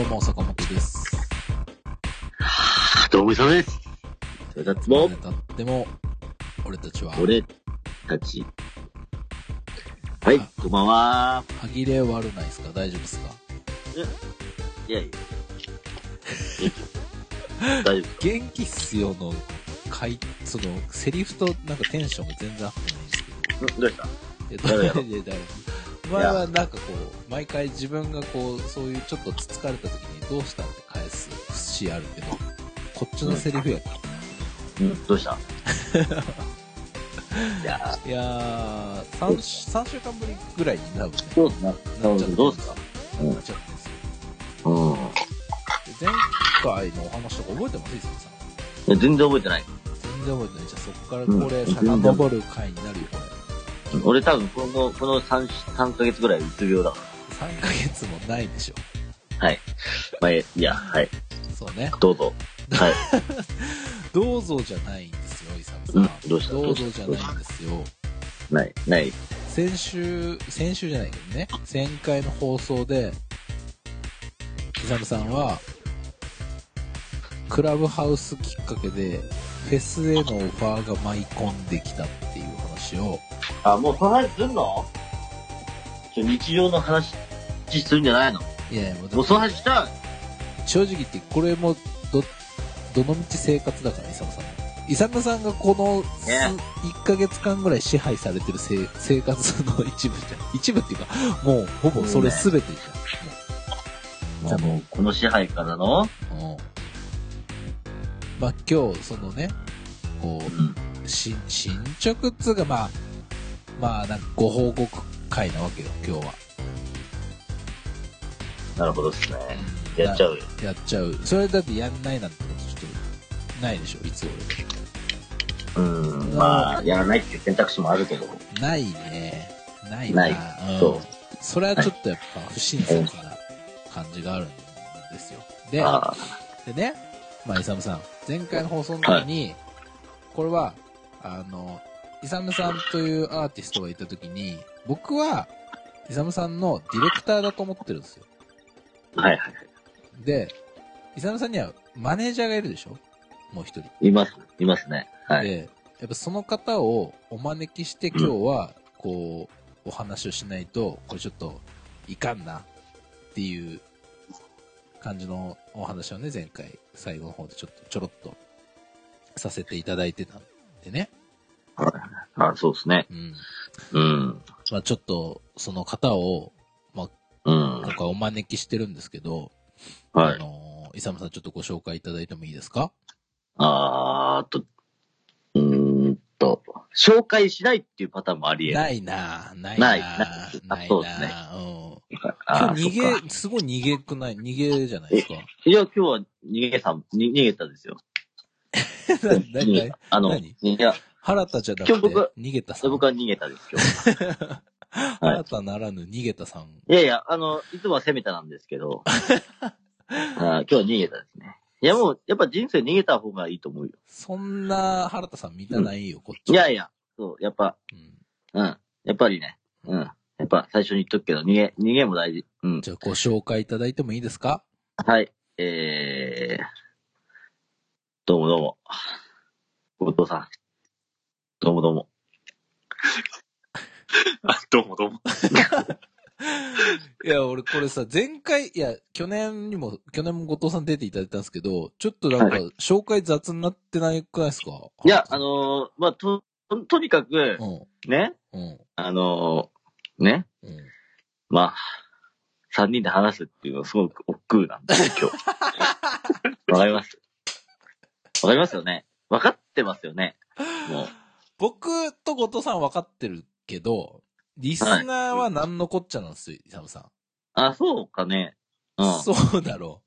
どうも、坂本です。どうもいさまです。それたつも誰、たっても、俺たちは、俺たち。はい、こんばんは。歯切れ悪ないですか？大丈夫ですか？いやいや。大丈元気っすよの、かい、その、セリフとなんかテンションが全然合ってないんですけど。どうした？え、やろうやろう？いや誰前はなんかこう、毎回自分がこう、そういうちょっとつつかれた時にどうしたって返す節あるけど、こっちのセリフやった。うんどうした？いやいやー、3, 三週間ぶりぐらいに多分ね、どうすななっちゃどうすかうんなっちゃってんですよ。うん。いで前回のお話とか覚えてます？伊佐さん。や全然覚えてない。全然覚えてない。じゃあそこからこれ、遡る回になるよ、これ。俺多分この、この3、三ヶ月ぐらいうつ病だか3ヶ月もないでしょ。ら。はい。まあ、いや、はい。そうね。どうぞ。はい。どうぞじゃないんですよ、伊佐さうんん。どうしたどうぞじゃないんですよ。ない、ない。先週、先週じゃないけどね、前回の放送で、イサムさんは、クラブハウスきっかけで、フェスへのオファーが舞い込んできたっていう話を、あ、もうその話すんの？ちょ、日常の話するんじゃないの？いやいや、もうもうその話したい。正直言って、これも、ど、どのみち生活だから、イサムさんの。イサムさんがこの数、ね1ヶ月間ぐらい支配されてるせい生活の一部じゃん。一部っていうか、もう、ほぼそれ全てじゃん。じゃあもう、この支配からの、もう。うん。まあ、今日、そのね、こうん。う、し、進捗っつうか、まあ、まあ、なんかご報告会なわけよ、今日は。なるほどですね。やっちゃうよ。やっちゃう。それだってやんないなんてことちょっと、ないでしょ、いつ俺。うん。まあ、やらないっていう選択肢もあるけど。ないね。ないないうんそうそれはちょっとやっぱ不親切な感じがあるんですよ。で、あでね、まあ、イサムさん、前回の放送の時に、これは、あの、イサムさんというアーティストがいた時に、僕は、イサムさんのディレクターだと思ってるんですよ。あ。はいはいはい。で、イサムさんにはマネージャーがいるでしょ？もう一人。います。いますね。はい。で、やっぱその方をお招きして今日は、こう、お話をしないと、これちょっといかんなっていう感じのお話をね、前回最後の方でちょっとちょろっとさせていただいてたんでね。あそうですね。うん。うん。まあちょっとその方をうん。今回お招きしてるんですけど、はい。あの、イサムさんちょっとご紹介いただいてもいいですか？あーっと、うーんと、紹介しないっていうパターンもあり得る。ないなないないなないないそうですねん。今日逃げ、すごい逃げくない逃げじゃないですか？いや、今日は逃げさん、に逃げたですよ。な逃げなあの、何？いや、原田じゃなくて今日僕逃げたさん。僕は逃げたです、今日。原田ならぬ逃げたさん。いやいや、あの、いつもは攻めたなんですけど、あー今日は逃げたですね。いやもう、やっぱ人生逃げた方がいいと思うよ。そんな原田さん見たないよ、こっち。いやいや、そう、やっぱ、うんうん。やっぱりね、うん。やっぱ最初に言っとくけど、逃げ、逃げも大事。うん。じゃあご紹介いただいてもいいですか？はい。えー、どうもどうも。後藤さん。どうもどうも。あ、どうもどうも。いや、俺これさ、前回、いや、去年にも、去年も後藤さん出ていただいたんですけど、ちょっとなんかは、紹介雑になってないくないですか？いや、あ、のーまあ、と、ととにかくう、ん、ね、うん、あのーね、うん。まあ、三人で話すっていうのはすごく億劫なんですよ、今日。わかりますわかりますよねわかってますよねもう。僕と後藤さん分かってるけど、リスナーは何のこっちゃなんですよ、イサムさん。あ、そうかね。うん。そそうだろ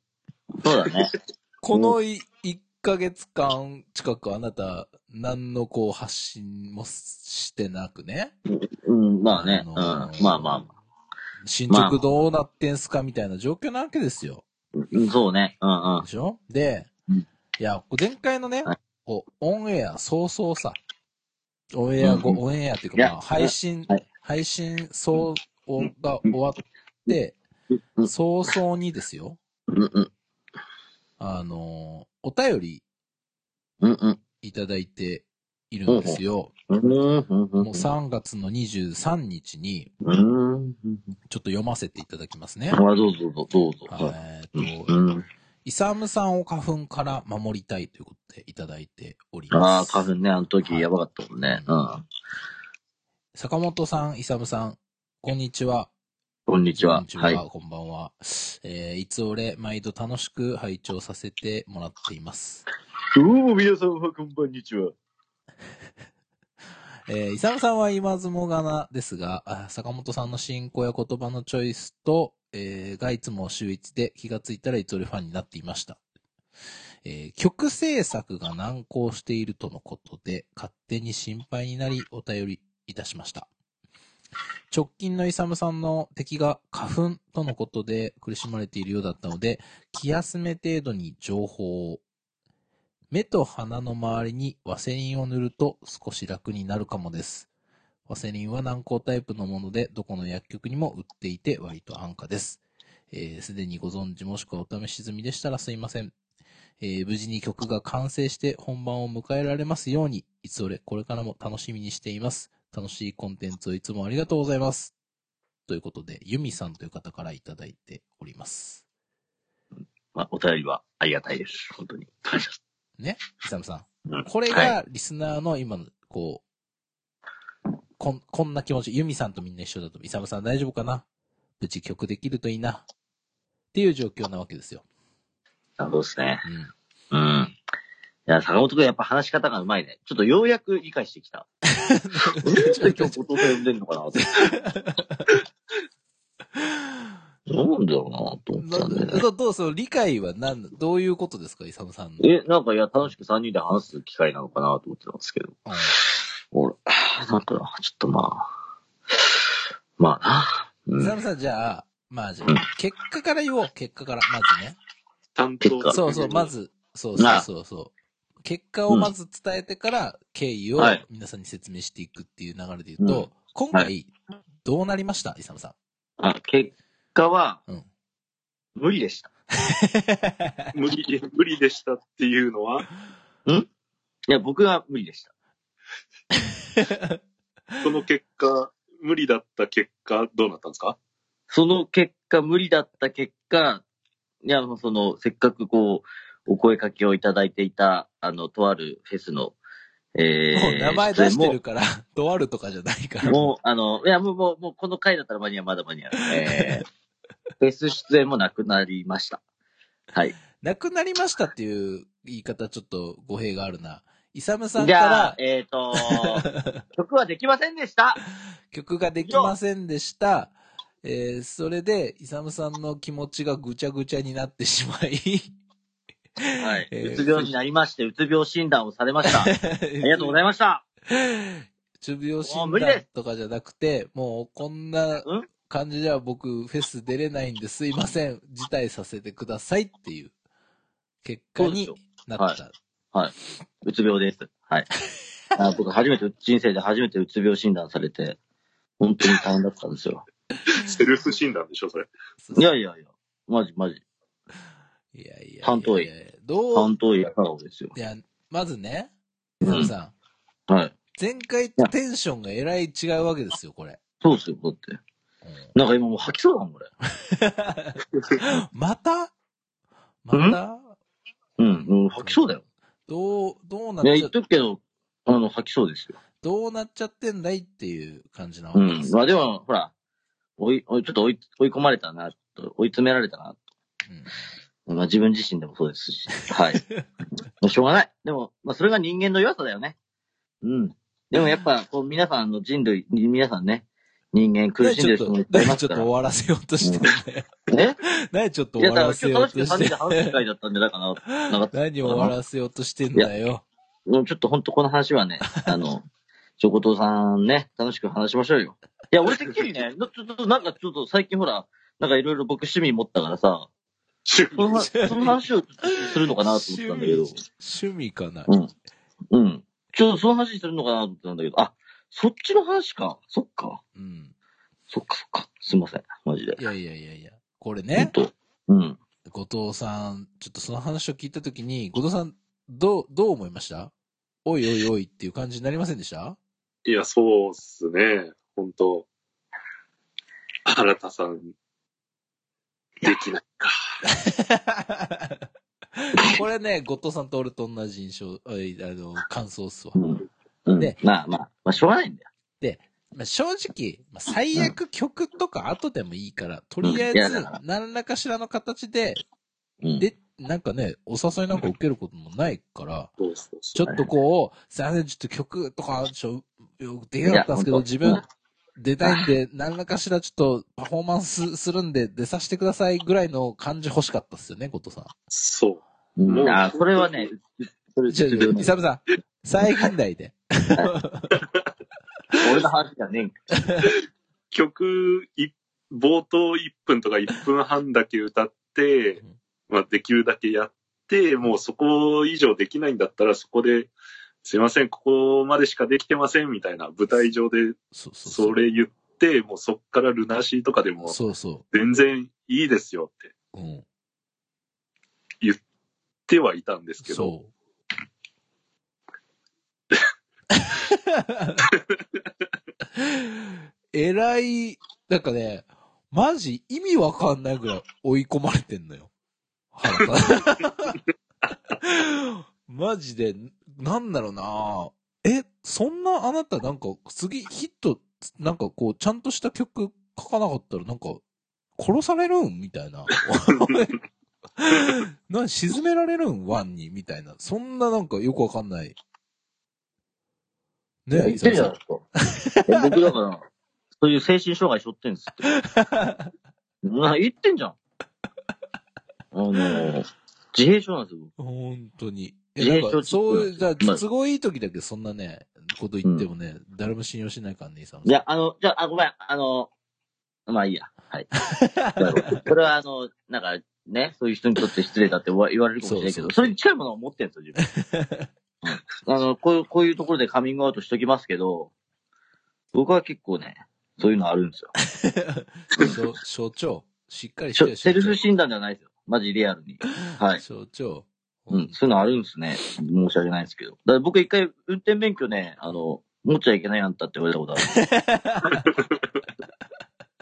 う。うだね。このい1ヶ月間近くあなた、何のこう発信もしてなくね？うん、まあね。うん。まあまあ。進捗どうなってんすかみたいな状況なわけですよ。うんそうね。うんうんで。しょ？で、うんいや、前回のねはい、こうオンエア早々さ、オンエア後、うんうんオンエアっていうか、まあ、配信、はい配信そうが終わって、うん早々にですよ。うんうん。あの、お便り。いただいているんですよ。もう3月の23日に。ちょっと読ませていただきますね。あ、どうぞどうぞ、どうぞ。はい。えっと、うん。イサムさんを花粉から守りたいということでいただいております。ああ、花粉ね、あの時やばかったもんね。うん。坂本さん、イサムさん、こんにちは。こんにちは。こんにちは、はい。こんばんは。えー、いつ俺、毎度楽しく拝聴させてもらっています。どうも皆さんはこんばんにちは。えー、イサムさんは言わずもがなですが、あ坂本さんの進行や言葉のチョイスと、えー、がいつも秀逸で気がついたらいつ俺ファンになっていました。えー曲制作が難航しているとのことで、勝手に心配になりお便りいたしました。直近のイサムさんの敵が花粉とのことで苦しまれているようだったので、気休め程度に情報を。目と鼻の周りにワセリンを塗ると少し楽になるかもです。ワセリンは軟膏タイプのもので、どこの薬局にも売っていて割と安価です。えーすでにご存知もしくはお試し済みでしたらすいません。えー無事に曲が完成して本番を迎えられますように、いつ俺これからも楽しみにしています。楽しいコンテンツをいつもありがとうございます。ということで、ユミさんという方からいただいております。まあ、お便りはありがたいです。本当に。ね？イサムさん。うんこれはいがリスナーの今の、こう、こん、こんな気持ち、ユミさんとみんな一緒だと、イサムさん大丈夫かな？無事曲できるといいな。っていう状況なわけですよ。なるほどですね。うん。うん。いや、坂本くんやっぱ話し方がうまいね。ちょっとようやく理解してきた。なんで今日弟呼んでんのかな？って。なんだろうなと思ってたんだよね。どどうその理解は何、どういうことですか、イサムさんの。え、なんかいや、楽しく3人で話す機会なのかなと思ってたんですけど。うん俺、なんかな、ちょっとまあ。まあな。うん。イサムさん、じゃあ、まあじゃあ、結果から言おう、結果から、まずね。担当そうそう、ま。ず、そうそうそうそう。結果をまず伝えてから、経緯をはい皆さんに説明していくっていう流れで言うと、うん今回、どうなりました？イサムさあ、結果は、ん。うん。無理でした。無理、無理でしたっていうのは、いや、僕は無理でした。その結果、無理だった結果、どうなったんですか？その結果、無理だった結果、いや、その、せっかくこう、お声かけをいただいていた、あの、とあるフェスの、えもう名前出してる出から、とあるとかじゃないから。もう、あの、いや、もう、もう、もうこの回だったら間に合う、まだ間に合う。えー、フェス出演もなくなりました。はい。なくなりましたっていう言い方、ちょっと語弊があるな。イサムさんじゃあから、えっ、と、曲はできませんでした。曲ができませんでした。えー、それで、イサムさんの気持ちがぐちゃぐちゃになってしまい、はい。えーうつ病になりまして、うつ病診断をされました。あ ありがとうございました。うつ病診断とかじゃなくて、もうこんなうん？感じじゃ僕フェス出れないんですいません、辞退させてくださいっていう結果になった。うつ病です。はい。あ僕初めて、人生で初めてうつ病診断されて、本当に大変だったんですよ。セルフ診断でしょ、それ。いやいやいや、マジマジ。いやいやいやいや担当医どう？担当医やった方ですよ。いや、まずね、イサムさん、はい。前回とテンションがえらい違うわけですよ、これ。そうですよ、だって。なんか今もう吐きそうだもん、俺。また？また？うん、うん、吐きそうだよ。どう、どうないっや、ちゃ言っ、とくけど、あの、吐きそうですよ。どうなっちゃってんだいっていう感じなわうん。けです。まあでも、ほら、追い、追いちょっと追い、追い込まれたな、と追い詰められたな。うんまあ自分自身でもそうですし。はい。まあしょうがない。でも、まあそれが人間の弱さだよね。うん。でもやっぱ、こう皆さんの人類、皆さんね、人間苦しんでる人もいっぱいい何ちょっとますから。終わらせようとしてんだよ。ね何ちょっといや、終わだかららせようとして今日楽しく3人で話す機会だったんじゃないかな。なんか何終わらせようとしてんだよ。もうちょっと本当この話はね、あの、チョコトさんね、楽しく話しましょうよ。いや、俺てっきりね、ちょっと、なんかちょっと最近ほら、なんかいろいろ僕趣味持ったからさ、趣そのその話をちょっとするのかなと思ってたんだけど。趣味かな？うん。うん。ちょっとその話するのかなと思ってたんだけど、あ、そっちの話か。そっか。うん。そっかそっか。すいません。マジで。いやいやいやいや。これほんね、と。うん。後藤さん、ちょっとその話を聞いたときに、後藤さん、どう、どう思いました？おいおいおいっていう感じになりませんでした？いや、そうっすね。本当新田さん、できないか。これね、後藤さんと俺と同じ印象、あの、感想っすわう。ん。うん。でまあまあ、まあ、しょうがないんだよ。まあ、正直、まあ、最悪曲とか後でもいいから、とりあえず何らかしらの形で、うん。で、なんかね、お誘いなんか受けることもないから、ちょ。っとこう、すいません、ちょっと曲とか、ちょ、よできなかったんですけど、自分、出たいんで、何らかしらちょっとパフォーマンスするんで、出させてくださいぐらいの感じ欲しかったっすよね、後藤さそう。うん、あ、それはね、それイサムさん、最近代で。俺の話じゃねえんか。曲、い冒頭1分とか1分半だけ歌ってうん、まあ、できるだけやって、もうそこ以上できないんだったら、そこで、すいません、ここまでしかできてません、みたいな舞台上でそれ言って、もうそっからルナシーとかでも全然いいですよって。言ってはいたんですけど、そう。えらい、なんかね、マジ意味わかんないぐらい追い込まれてんのよ。マジで、なんだろうなえ、そんなあなたなんか次ヒット、なんかこう、ちゃんとした曲書かなかったらなんか、殺されるんみたいな。な、沈められるん？ワンにみたいな。そんななんかよくわかんない。ね言ってるじゃないですか。え僕だから、そういう精神障害背負ってんですって。な言ってんじゃん。あの、自閉症なんですよ。本当に。自閉症そういう、じゃ都合いい時だけそんなね、こと言ってもね、誰も信用しないからね、イサムさん。いや、あの、じゃあ、あごめん、あの、まあいいや。はい。それはあの、なんか、ね、そういう人にとって失礼だって言わ言われるかもしれないけど、それに近いものを持ってるんですよ、自分。うん、あの、こういう、こういうところでカミングアウトしときますけど、僕は結構ね、そういうのあるんですよ。象象徴。しっかりしてよセルフ診断ではないですよ。マジリアルに。はい。象徴。うん、そういうのあるんですね。申し訳ないですけど。だから僕一回運転免許ね、あの、持っちゃいけないあんたって言われたことある。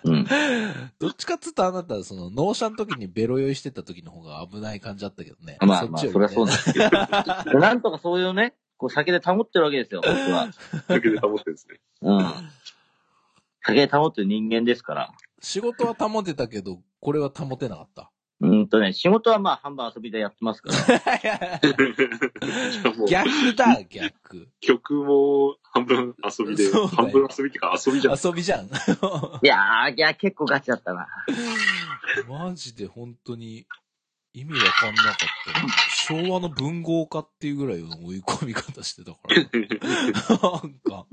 うん。どっちかっつうとあなたはその納車の時にベロ酔いしてた時の方が危ない感じだったけどね。まあまあ、っちよそりゃそうなんですけど。なんとかそういうね、こう酒で保ってるわけですよ、僕は。だけで保ってるんですね。うん。酒で保ってる人間ですから。仕事は保てたけど、これは保てなかった。うんとね、仕事はまあ半分遊びでやってますから。逆だ、逆。曲も半分遊びで、そうだよ半分遊びっていうか遊びじゃん。遊びじゃん。いやー、いや、結構ガチだったな。マジで本当に意味わかんなかった。昭和の文豪化っていうぐらいの追い込み方してたから。なんか。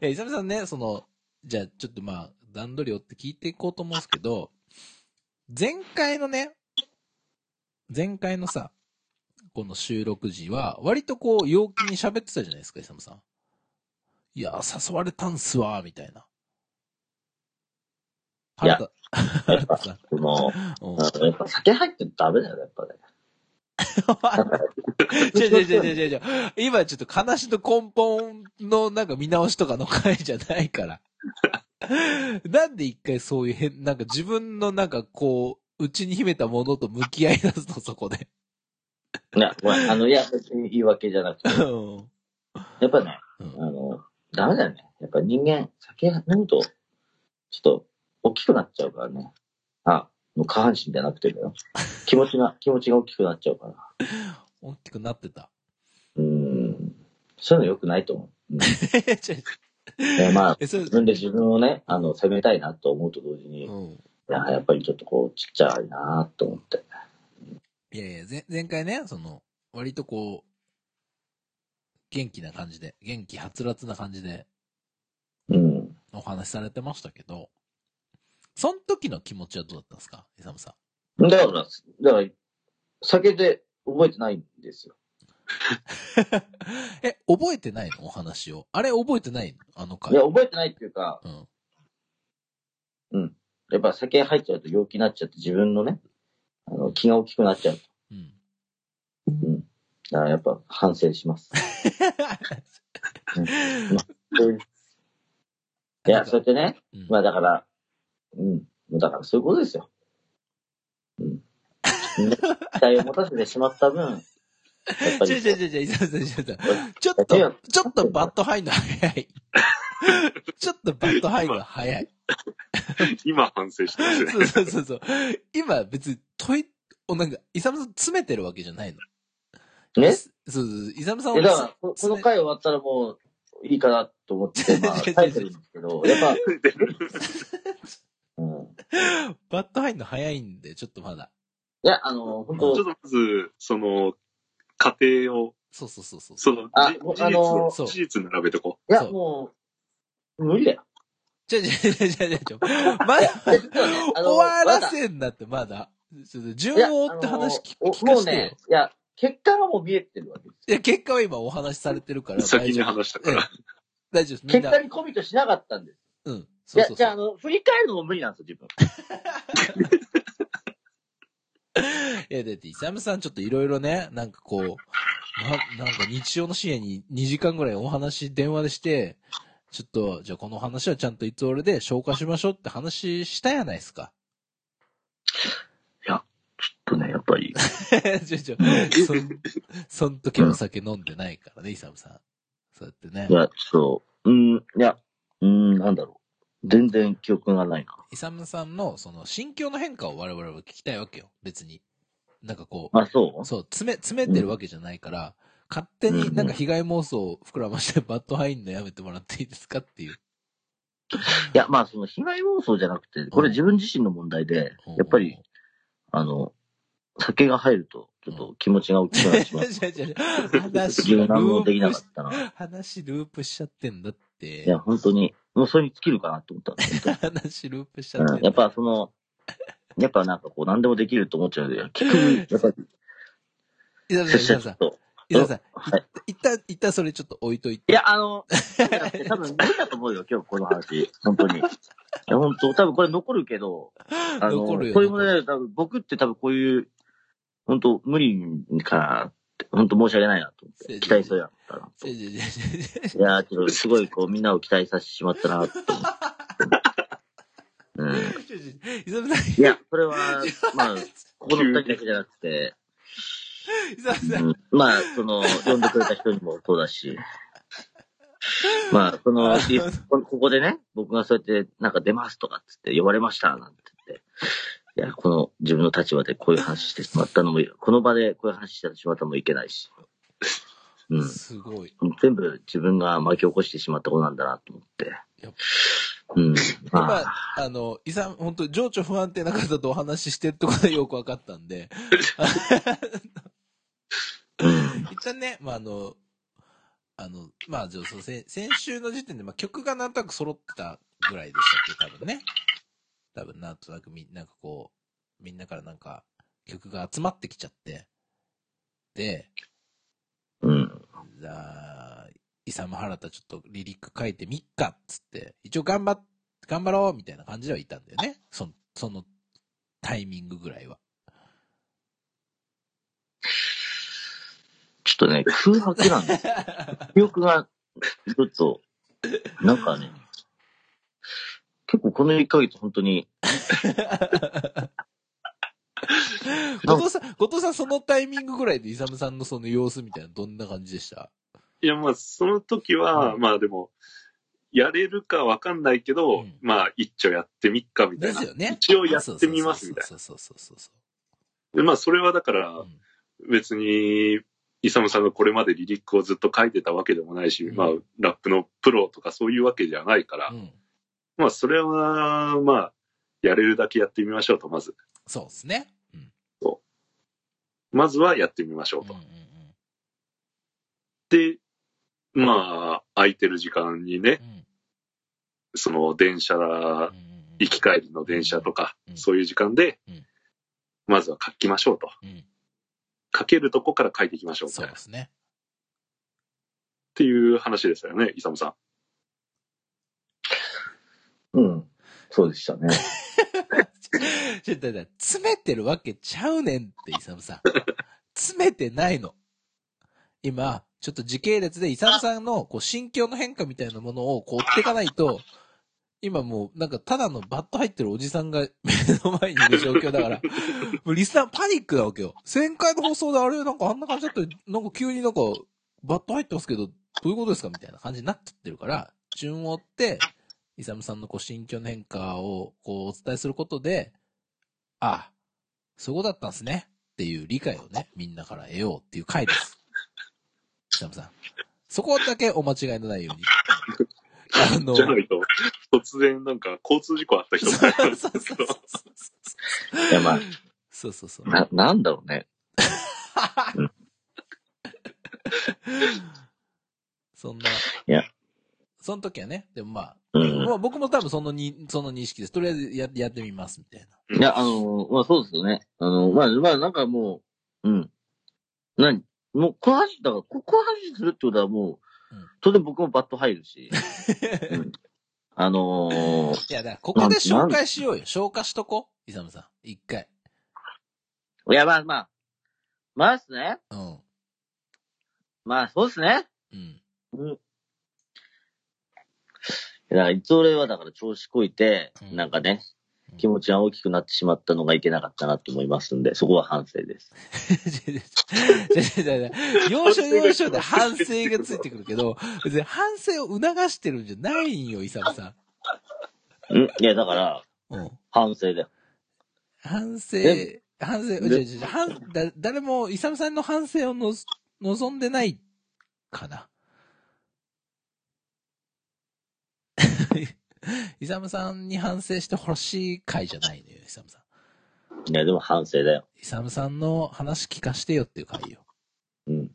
いや、イサムさんね、その、じゃあちょっとまあ、段取りをって聞いていこうと思うんですけど、前回のね、前回のさ、この収録時は、割とこう、陽気に喋ってたじゃないですか、イサムさん。いや、誘われたんすわ、みたいな。いや原田、原田さん。そやっぱ酒入ってダメだよ、やっぱね。違う違う違う違う違う。今ちょっと話の根本のなんか見直しとかの回じゃないから。なんで一回そういう変、なんか自分のなんかこう、内に秘めたものと向き合い出すの、そこで。いや、ごめんあの、いや、別に言い訳じゃなくて。うんやっぱね、うんあの、ダメだよね。やっぱ人間、酒飲むと、ちょっと、大きくなっちゃうからね。あ、もう下半身じゃなくてだよ。気持ちが、気持ちが大きくなっちゃうから。大きくなってた。うーん。そういうの良くないと思う。うん、違ういやまあ、自、分で自分をね、あの、責めたいなと思うと同時に、いうん。や、やっぱりちょっとこう、ちっちゃいなと思って。いやいや、前前回ね、その、割とこう、元気な感じで、元気はつらつな感じでうん。お話しされてましたけど、その時の気持ちはどうだったんですか？イサムさん。だから、だから、酒で覚えてないんですよ。え、覚えてないの？お話を。あれ覚えてないの？あの回。いや、覚えてないっていうか、うん。やっぱ酒入っちゃうと陽気になっちゃって自分のね、あの、気が大きくなっちゃう。うん。うん。だからやっぱ反省します。うんいや、そうやってね、うんまあだから、うん。だからそういうことですよ。うん。期待を持たせてしまった分、やっぱり。違う違う違う違う、伊沢さん、伊沢さん。ちょっと、ちょっとバット入るの早い。ちょっとバット入るの早い。今反省してますね。そうそうそうそう。今別に問い、おなんか、イサムさん詰めてるわけじゃないの。ねそうそう、イサムさんいや、だから、この回終わったらもういいかなと思って、まあ、書いてるんですけど、やっぱ、バット入るの早いんで、ちょっとまだ。いや、あの、本当ちょっとまず、その、過程を、そうそうそうそう。その、あじあのそう事実、事実並べてこいや、もう、無理だよ。ちょちょちょちょちょ。まだ、終わらせんなって、まだ。ちょっと順いやを追って話聞あの聞かしてよもうね。、いや、結果がもう見えてるわけですいや、結果は今お話しされてるからう。先に大丈夫。話したから。大丈夫です。結果。にコミットしなかったんです。うん。いや、そうそうそう。じゃあ、あの、振り返るのも無理なんですよ、自分。いや、だって、イサムさんちょっといろいろね、なんかこう、な、なんか日曜の深夜に2時間ぐらいお話電話でして、ちょっと、じゃあこの話はちゃんといつ俺で消化しましょうって話したやないですか。ちょっとね、やっぱり。ちょちょ、そん、そん時はお酒飲んでないからね、イサムさん。そうやってねい。や、そう。うん、いや、うん、なんだろう。全然記憶がないな。イサムさんの、その、心境の変化を我々は聞きたいわけよ。別に。なんかこう、あ、そう？そう、詰め、詰めてるわけじゃないから、勝手になんか被害妄想を膨らまして バット入んのやめてもらっていいですかっていう。いや、まあ、その被害妄想じゃなくて、これ自分自身の問題で、やっぱり、あの、酒が入ると、ちょっと気持ちが大きくなってしまう。話ル何もできなープしかったな。話ループしちゃってんだって。いや、本当に、もうそれに尽きるかなと思った。んです本話ループしちゃって。うん、やっぱその、やっぱなんかこう何でもできると思っちゃうので、結局、やっぱり、伊沢さん、拙伊沢さん、伊沢さん、はい。一旦、一旦それちょっと置いといて。いや、あの、多分無理だと思うよ、今日この話。本当に。いや、本当多分これ残るけど、あの、これもね、多分僕って多分こういう、本当無理かな本当申し訳ないなと思って、期待そうやったなと。いやー、ちょっとすごいこうみんなを期待させてしまったなって思って。うん。いや、それは、まあ、ここの二人だけじゃなくて、うん。ん、まあ、その、呼んでくれた人にもそうだし、まあ、その、ここでね、僕がそうやって、なんか出ますとかっつって、呼ばれました、なんて言って、いや、この自分の立場でこういう話してしまったのも、この場でこういう話してしまったのもいけないし、うん。すごい。全部自分が巻き起こしてしまったことなんだなと思ってやっ。うん。あ、、あの、伊沢、本当情緒不安定な方とお話ししてるところがよくわかったんで、うん。一旦ね、まあ、あの、あの、まあ、じゃあ先先週の時点で、まあ、曲がなんとなく揃ってたぐらいでしたっけ、多分ね。多分、なんとなくみ、なんかこう、みんなからなんか、曲が集まってきちゃって。で、うん。じゃあ、イサム・ハラタちょっとリリック書いてみっかっつって、一応頑張っ、頑張ろうみたいな感じではいたんだよね。その、そのタイミングぐらいは。ちょっとね、空白なんです。記憶が、ちょっと、なんかね、結構この1ヶ月本当に、後藤さん、後藤さんそのタイミングぐらいでイサムさんのその様子みたいなどんな感じでした？いや、まあ、その時は、うんまあでも、やれるかわかんないけど、うんまあ、一丁やってみっかみたいな。ですよね。一応やってみますみたいそうそうそうそうそな。で、まあ、それはだからう。う、ん別に、イサムさんがこれまでリリックをずっと書いてたわけでもないし、うんまあ、ラップのプロとかそういうわけじゃないから、うん。まあ、それは、まあ、やれるだけやってみましょうと、まず。そうですね。うん。まずはやってみましょうと。うんうんで、まあ、空いてる時間にね、うんその電車、うんうんうん行き帰りの電車とか、うんそういう時間でうん、まずは書きましょうと。うん書けるとこから書いていきましょうみたいうですね。ていう話でしたよね、イサムさん。うん。そうでしたね。ちょっと詰めてるわけちゃうねんって、イサムさん。詰めてないの。今、ちょっと時系列でイサムさんのこう心境の変化みたいなものをこう追っていかないと、今もうなんかただのバット入ってるおじさんが目の前にいる状況だから、もうリスナーパニックなわけよ。前回の放送であれなんかあんな感じだった、なんか急になんかバット入ってますけど、どういうことですかみたいな感じになっちゃってるから、順を追って、イサムさんのこう心境の変化をこうお伝えすることで、ああ、そういうことだったんですね。っていう理解をね、みんなから得ようっていう回です。イサムさん。そこだけお間違いのないように。あの、じゃないと、突然なんか交通事故あった人みたいなんですけど。いや、まそうそうそうあ、。な、なんだろうね。そんな。いや。その時はね、でもまあ、うん。まあ僕も多分そのに、その認識です。とりあえずややってみます、みたいな。いや、あの、まあそうですよね。あの、まあ、まあなんかもう、うん。何？もう、この話、だから、ここの話するってことはもう、うん当然僕もバット入るし、うんあのー、いや、だからここで紹介しようよ。消化しとこう。イサムさん。一回。いや、まあまあ、まあですね。うん。まあそうですね。うん。うん。だから、いつ俺はだから調子こいて、うんなんかねうん、気持ちが大きくなってしまったのがいけなかったなと思いますんで、そこは反省です。要所要所で反省がついてくるけど、別に反省を促してるんじゃないんよ、イサムさんいや、だから、ん。うん。反省だよ。反省で、反省、でじゃじゃじゃ反だ誰も、イサムさんの反省をのぞ望んでないかな。イサムさんに反省してほしい回じゃないのよ、イサムさん。いや、でも反省だよ。イサムさんの話聞かしてよっていう回よ。うん。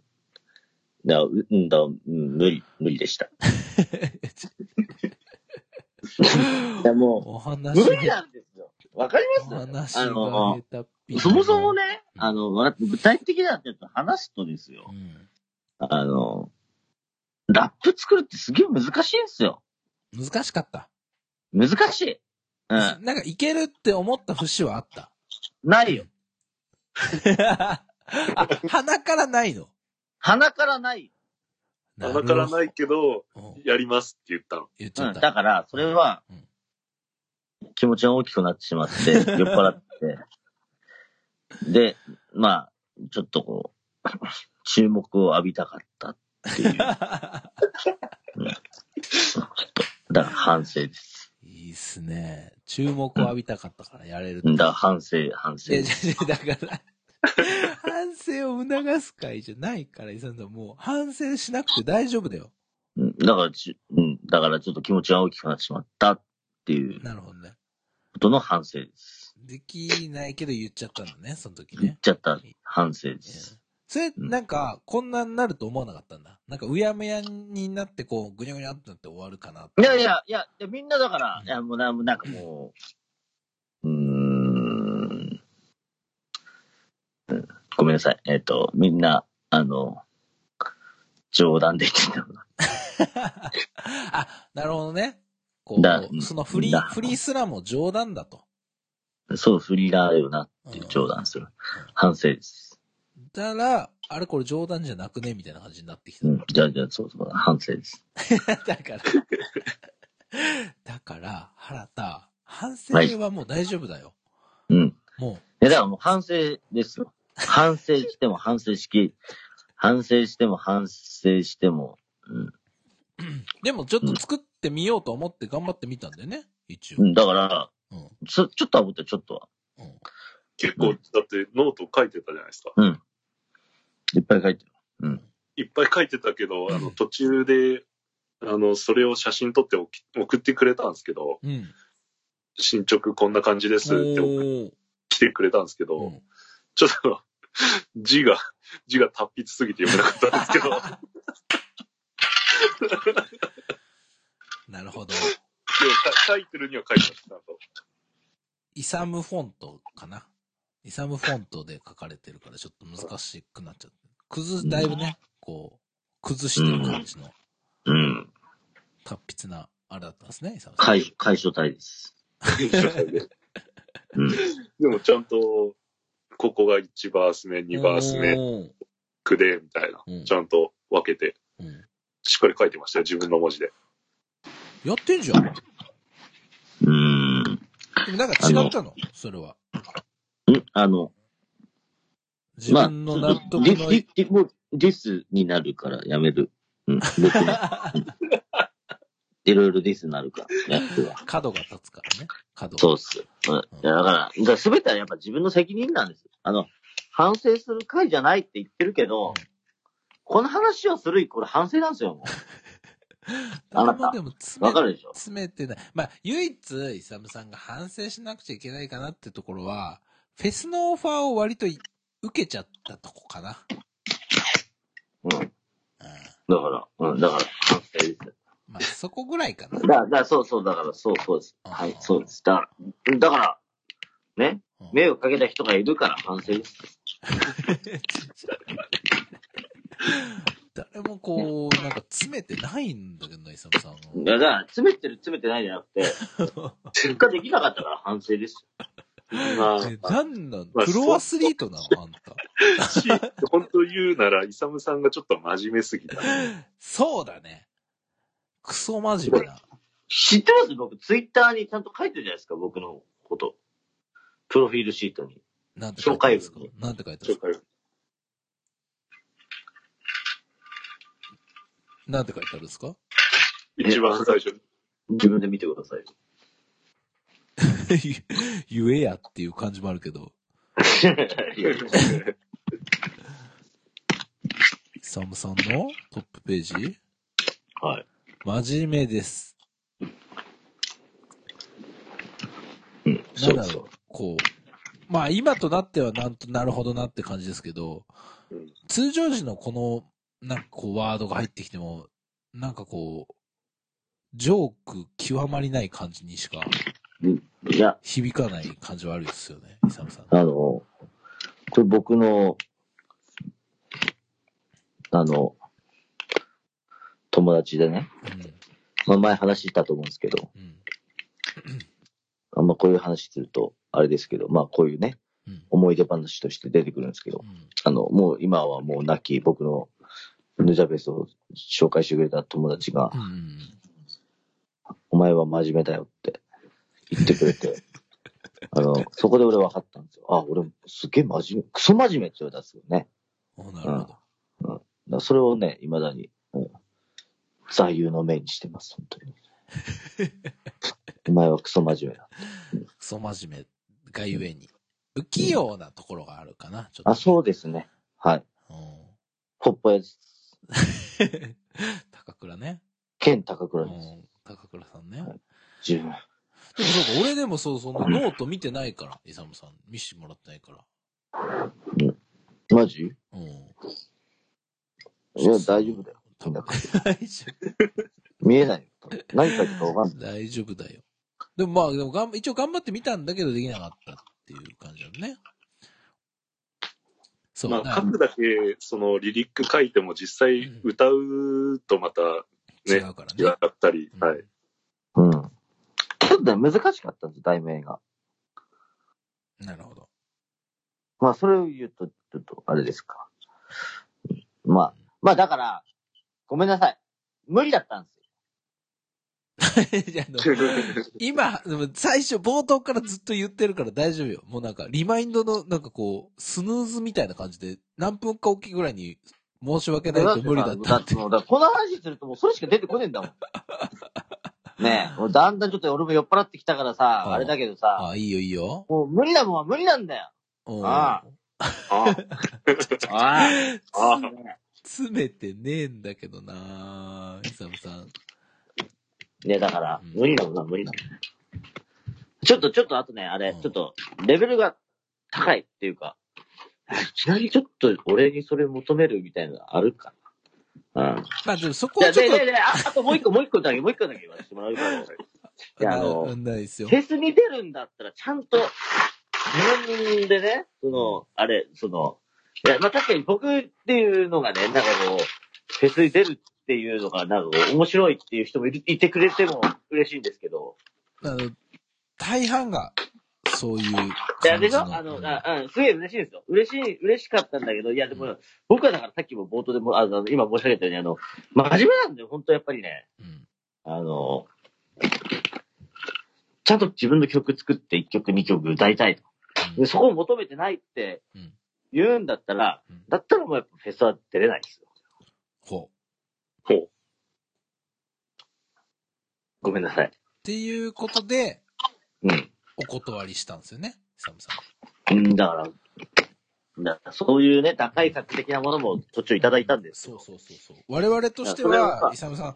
だううんだ、うん、無理、無理でした。いや、もお話う、無理なんですよ。わかりおますあのそもそもね、うんあの、わ具体的なって話すとですよう。ん。あの、ラップ作るってすげえ難しいんですよ。難しかった。難しい。うん。なんかいけるって思った節はあった？ないよ。あ、鼻からないの？鼻からない。鼻からないけど、うんやりますって言ったの。うん。言っちゃった。だから、それはうん、気持ちが大きくなってしまって、酔っ払って。で、まあ、ちょっとこう、注目を浴びたかったっていう。ちょっと、だから反省です。いいっすね。注目を浴びたかったからやれる。だ反省、反省いや、。いやいやだから、反省を促す会じゃないから、イサンさんもう反省しなくて大丈夫だよ。うんだからち、うん、だからちょっと気持ちが大きくなってしまったっていうなるほどね。ことの反省です。できないけど言っちゃったんだね、その時言っね。ちゃった反省です。それ、うんなんか、こんなになると思わなかったんだ。なんか、うやむやになって、こう、ぐにゃぐにゃってなって終わるかな。いやい。や、いや、みんなだからう、んいや、もうな、なんかもう、うーん、うんごめんなさい。えっ、と、みんな、あの、冗談で言ってたの。あ、なるほどね。こだう、そのフリー、だフリーすらも冗談だと。そう、フリーだよなっていう冗談する。反省です。だから、あれこれ冗談じゃなくね？みたいな感じになってきた。うん。じゃあ、じゃあ、そうそう、反省です。だから、だから、原田、反省はもう大丈夫だよ。うん。もいや、だからもう反省ですよ。反省しても反省しき、反省しても反省しても、うん。う。でもちょっと作ってみようと思って頑張ってみたんだよね。一応。うん、だから、うん。ちょ、ちょっとは思って、ちょっとは。うん。結構、だってノート書いてたじゃないですか。うん。いっぱい書いてる。うん。いっぱい書いてたけど、あの、うん途中で、あの、それを写真撮って送送ってくれたんですけど、うん。進捗こんな感じですって来てくれたんですけど、うんちょっと、字が、字が達筆すぎて読めなかったんですけど、なるほど。でもか書いてるには書いてます、ちゃんと。イサムフォントかな？イサムフォントで書かれてるからちょっと難しくなっちゃって。崩、だいぶね、こう、崩してる感じのうん。達筆な、あれだったんですね、イサムさん。解、解消体です。うん。でもちゃんと、ここが1バース目、2バース目、うん句で、みたいなうん。ちゃんと分けて、うんしっかり書いてましたよ、自分の文字で。やってんじゃん。でうーん。もなんか違ったのそれは。ん？あの、自分の納得の。ディディもうディスになるからやめる。うん。いろいろディスになるから、やっては。角が立つからね。角が。そうっす。うん。だから、だから全てはやっぱ自分の責任なんです。あの、反省する回じゃないって言ってるけど、この話をするイコール反省なんですよ、も あなたでもう。詰めわかるでしょ詰めてない。まあ、唯一、イサムさんが反省しなくちゃいけないかなってところは、フェスのオファーを割とい受けちゃったとこかな。うん。だうん。から、うん、だから反省です。まあ、そこぐらいかな。だだそうそう、だから、そうそうです。はい、そうです。だから、だから、ね、うん迷惑かけた人がいるから反省です。誰もこう、なんか詰めてないんだけどな、イサムさんいや、だから、詰めてる詰めてないじゃなくて、結果できなかったから反省ですよ。まあ、え、なんなん？まあプロアスリートなの？あんた。し本当言うなら、イサムさんがちょっと真面目すぎた。そうだね。クソ真面目な。知ってます？僕、ツイッターにちゃんと書いてるじゃないですか、僕のこと。プロフィールシートに。なんて書いてあるんですかなんて書いてあるんですかなんて書いてあるんですか？一番最初に。自分で見てください。言えやっていう感じもあるけど。サムさんのトップページ？はい。真面目です。うん、なそうだろう。こう。まあ今となってはなんとなるほどなって感じですけど、うん通常時のこの、なんかこうワードが入ってきても、なんかこう、ジョーク極まりない感じにしかいや、響かない感じはあるですよね、イサムさん。あの、これ僕の、あの、友達でね、まあ前話したと思うんですけど、うん。うん。あんまこういう話すると、あれですけど、まあこういうね、うん。思い出話として出てくるんですけどう、ん。あの、もう今はもう亡き僕のヌジャベスを紹介してくれた友達がう、ん。お前は真面目だよって言ってくれて、あの、そこで俺分かったんですよ。あ、俺すげえ真面目、クソ真面目って言われたんですよね。おなるほど。だからそれをね、未だに、うん、座右の銘にしてます、本当に。お前はクソ真面目だ。クソ真面目がゆえに。不器用なところがあるかな、ちょっと。あ、そうですね。はい。うん。ほっぽやです。高倉ね。剣高う倉です。ん。高倉さんね。はい十分。でもそうか、俺でもそう、そのノート見てないから、イサムさん。見してもらってないから。マジ？うん。いや、大丈夫だよ。多分大 大丈見えないよ。何書いてるかわかん夫。ない。大丈夫だよ。でもまあ、でもがん一応頑張ってみたんだけどできなかったっていう感じだね。そう、まあ、だ書くだけ、その、リリック書いても実際歌うとまた違ね、うからね。違ったり、うんはい。うん。っとね、難しかったんです、題名が。なるほど。まあ、それを言うと、ちょっと、あれですか。うんまあ、まあ、だから、ごめんなさい。無理だったんですよ。今、最初冒頭からずっと言ってるから大丈夫よ。もうなんか、リマインドの、なんかこう、スヌーズみたいな感じで、何分かおきぐらいに、申し訳ないと無理だったってだって。この話するともうそれしか出てこねえんだもん。ねえ、もうだんだんちょっと俺も酔っ払ってきたからさ、あああれだけどさ、あ、いいよいいよ。もう無理なもんは無理なんだよ。うんああああ。あ詰めてねえんだけどなイサムさん。ねだからうん、無理なもんは無理なもん。ちょっと、ちょっとあとね、あれ、うんちょっと、レベルが高いっていうか、いきなりちょっと俺にそれ求めるみたいなのあるか？な。うん。まあでもそこいや、はちょっとで、で、で、ああともう一個、もう一個だけ、もう一個だけ言わせてもらうから。いや、あの、なないですよフ。ェスに出るんだったら、ちゃんと、自分でね、その、あれ、その、いや、まあ確かに僕っていうのがね、なんかこう、フェスに出るっていうのが、なんか面白いっていう人もいてくれても嬉しいんですけど、あの、大半が、そういういや。でしょ？あの、あ、うん、すげえ嬉しいですよ。嬉しい、嬉しかったんだけど、いや、でも、僕はだからさっきも冒頭でも、あの、今申し上げたように、あの、真面目なんだよ、本当やっぱりね。うん。あの、ちゃんと自分の曲作って1曲2曲歌いたいと。でそこを求めてないってうん言うんだったら、うんだったらもうやっぱフェスは出れないですよ。ほう。ほう。ごめんなさい。っていうことで、うん。お断りしたんですよね、イサムさうん、だから、だからそういうね、打開策的なものも途中いただいたんでん。すよ。そうそうそうそう。我々としてはイサムさん、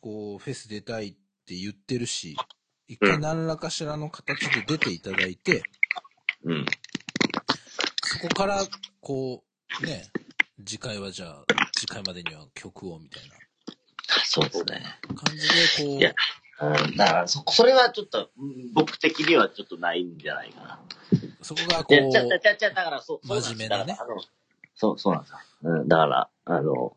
こう、フェス出たいって言ってるし、一回何らかしらの形で出ていただいて、うん。そこから、こう、ね、次回はじゃあ、次回までには曲をみたいなそうですね。感じで、こう、ん、だからそ、それはちょっと、うん僕的にはちょっとないんじゃないかな。そこがこいや、ちゃちゃう、ちゃちゃ、だから、そう、そう真面目なねそう、そうなんですよ。うん、だから、あの、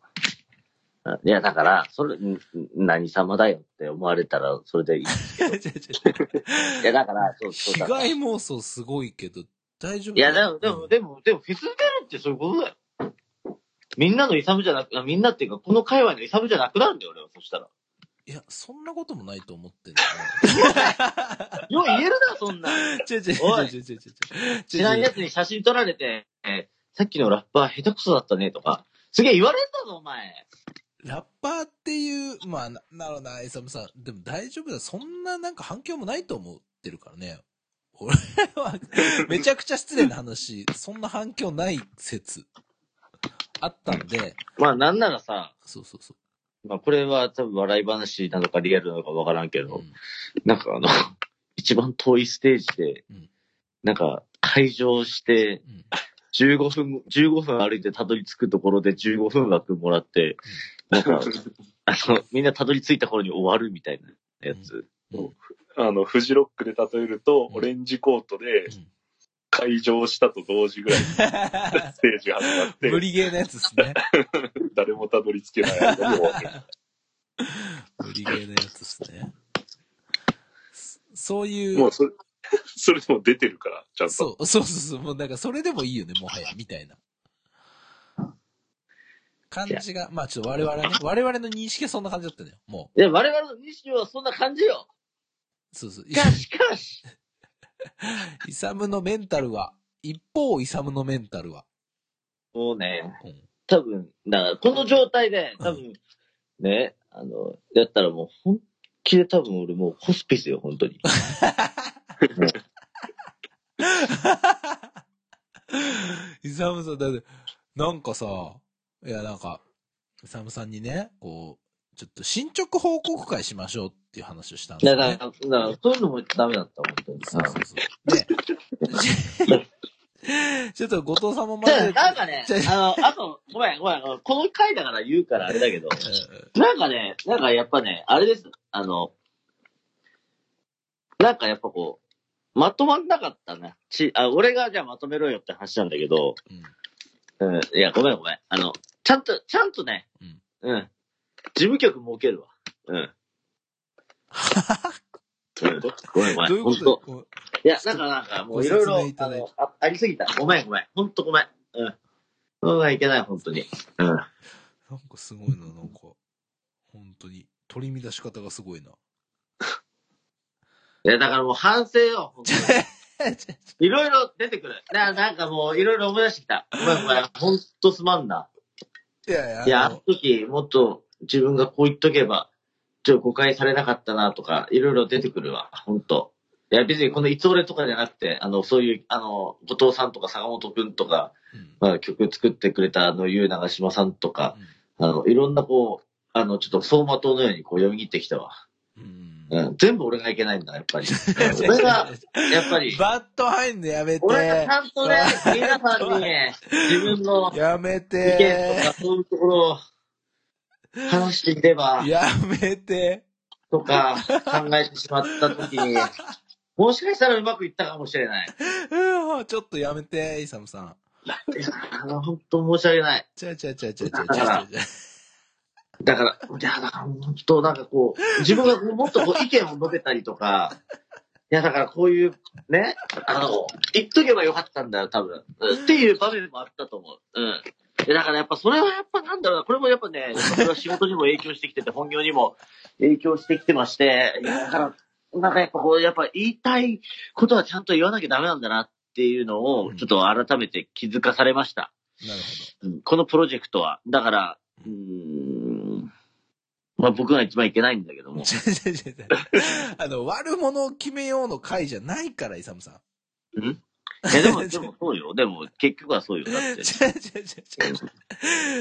あいや、だから、それ、ん何様だよって思われたら、それでいい。いや、だから、そう、そう被。害妄想すごいけど、大丈夫いや、でも、でも、うんでも、でも、フェス出るってそういうことだよ。みんなのイサムじゃなく、あみんなっていうか、この界隈のイサムじゃなくなるんだよ、俺は、そしたら。いや、そんなこともないと思ってんだ よう言えるな、そんな。よね。違う違うおい違う違う違う違う。知らんやつに写真撮られて、えーさっきのラッパー下手くそだったね、とか。すげえ言われたぞ、お前。ラッパーっていう、まあ、な、なるほどな、イサムさん。でも大丈夫だ。そんななんか反響もないと思ってるからね。俺は、めちゃくちゃ失礼な話、そんな反響ない説、あったんで、まあ、なんならさ、そうそうそまあ、これは多分笑い話なのかリアルなのかわからんけう。ど、うん。なんかあの、一番遠いステージで、うん。なんか、会場して、うん15分、15分歩いてたどり着くところで15分枠もらって、なんか、あの、みんなたどり着いた頃に終わるみたいなやつ。うん。あの、フジロックで例えると、うん。オレンジコートでうん会場したと同時ぐらいに ステージが始まって、無理ゲーなやつですね。誰もたどり着けない間に終わる。無理ゲーなやつですね。そそういう、もうそれ、それでも出てるから、ちゃんと。そう、そうそうそう、もうなんかそれでもいいよね、もはや、みたいな。感じが、まあちょっと我々ね、我々の認識はそんな感じだったのよ、もいや、我々の認識はそんな感じよ。う。そうそう。しかし、しかし、イサムのメンタルは、一方、イサムのメンタルは？もうね、うん多分、だから、この状態で、多分、ね、あの、やったらもう、本気で多分俺もうホスピスよ、本当に。イサムさん、だって、なんかさ、いや、なんか、イサムさんにね、こう、ちょっと進捗報告会しましょうっていう話をしたんですよ、だから、からそういうのもダメだった、本当に。そうそうそう。で、ちょっと後藤さんもまだ、なんかねあの、あと、ごめん、ごめん、この回だから言うからあれだけど、うなんかね、なんかやっぱね、あれです。あの、なんかやっぱこう、まとまんなかったな。ち、あ、俺がじゃあまとめろよって話なんだけど、んうんうん、いや、ごめんごめん。あの、ちゃんと、ちゃんとね、うんうん。事務局設けるわ。うん。うん。ごめんごめん。どういうこほんといや、なんかなんか、もういろいろあのあ、ありすぎた。ごめんごめん。ほんとごめん。うん。そうはいけない、ほんとに。うん。うなんかすごいな、なんか。本当に。取り乱し方がすごいな。いや、だからもう反省よ、ほんとに。いろいろ出てくる。な、なんかもういろいろ思い出してきた。ごめんごめん。ほんとすまんな。いやいや、いや、あの時、もっと自分がこう言っとけば、ちょっと誤解されなかったなとか、いろいろ出てくるわ。ほんと。いや、別にこのいつ俺とかじゃなくて、あの、そういう、あの、後藤さんとか坂本くんとか、うんまあ、曲作ってくれたあの、ゆう長島さんとか、うんあの、いろんなこう、あの、ちょっと走馬灯のようにこう読み切ってきたわ。うんうん。全部俺がいけないんだ、やっぱり。俺が、やっぱり、バット入んのやめて。俺がちゃんとね、皆さんにね、自分のやめ意見とて。かそういうところを話していれば、やめて。とか考えてしまった時に、もしかしたらうまくいったかもしれない。うんちょっとやめて、イサムさん。いやあの、本当申し訳ない。ちゃうちゃうちゃうちゃうちゃうちゃうちゃ。だから、いや、だから本当なんかこう、自分がもっとこう意見を述べたりとか、や、だからこういう、ね、あの、言っとけばよかったんだよ、多分。うんっていう場面もあったと思う。うん。でだからやっぱそれはやっぱなんだろうな、これもやっぱね、それは仕事にも影響してきてて、本業にも影響してきてまして、だから、なんかやっぱこう、やっぱ言いたいことはちゃんと言わなきゃダメなんだなっていうのを、ちょっと改めて気づかされました。なるうんこのプロジェクトは。だから、うーん、まあ僕が一番いけないんだけどほど。も。違う違う違う違うあの、悪者を決めようの回じゃないから、イサムさん。ん？いやでも、でもそうよ。でも結局はそうよ。だって。違う違う違う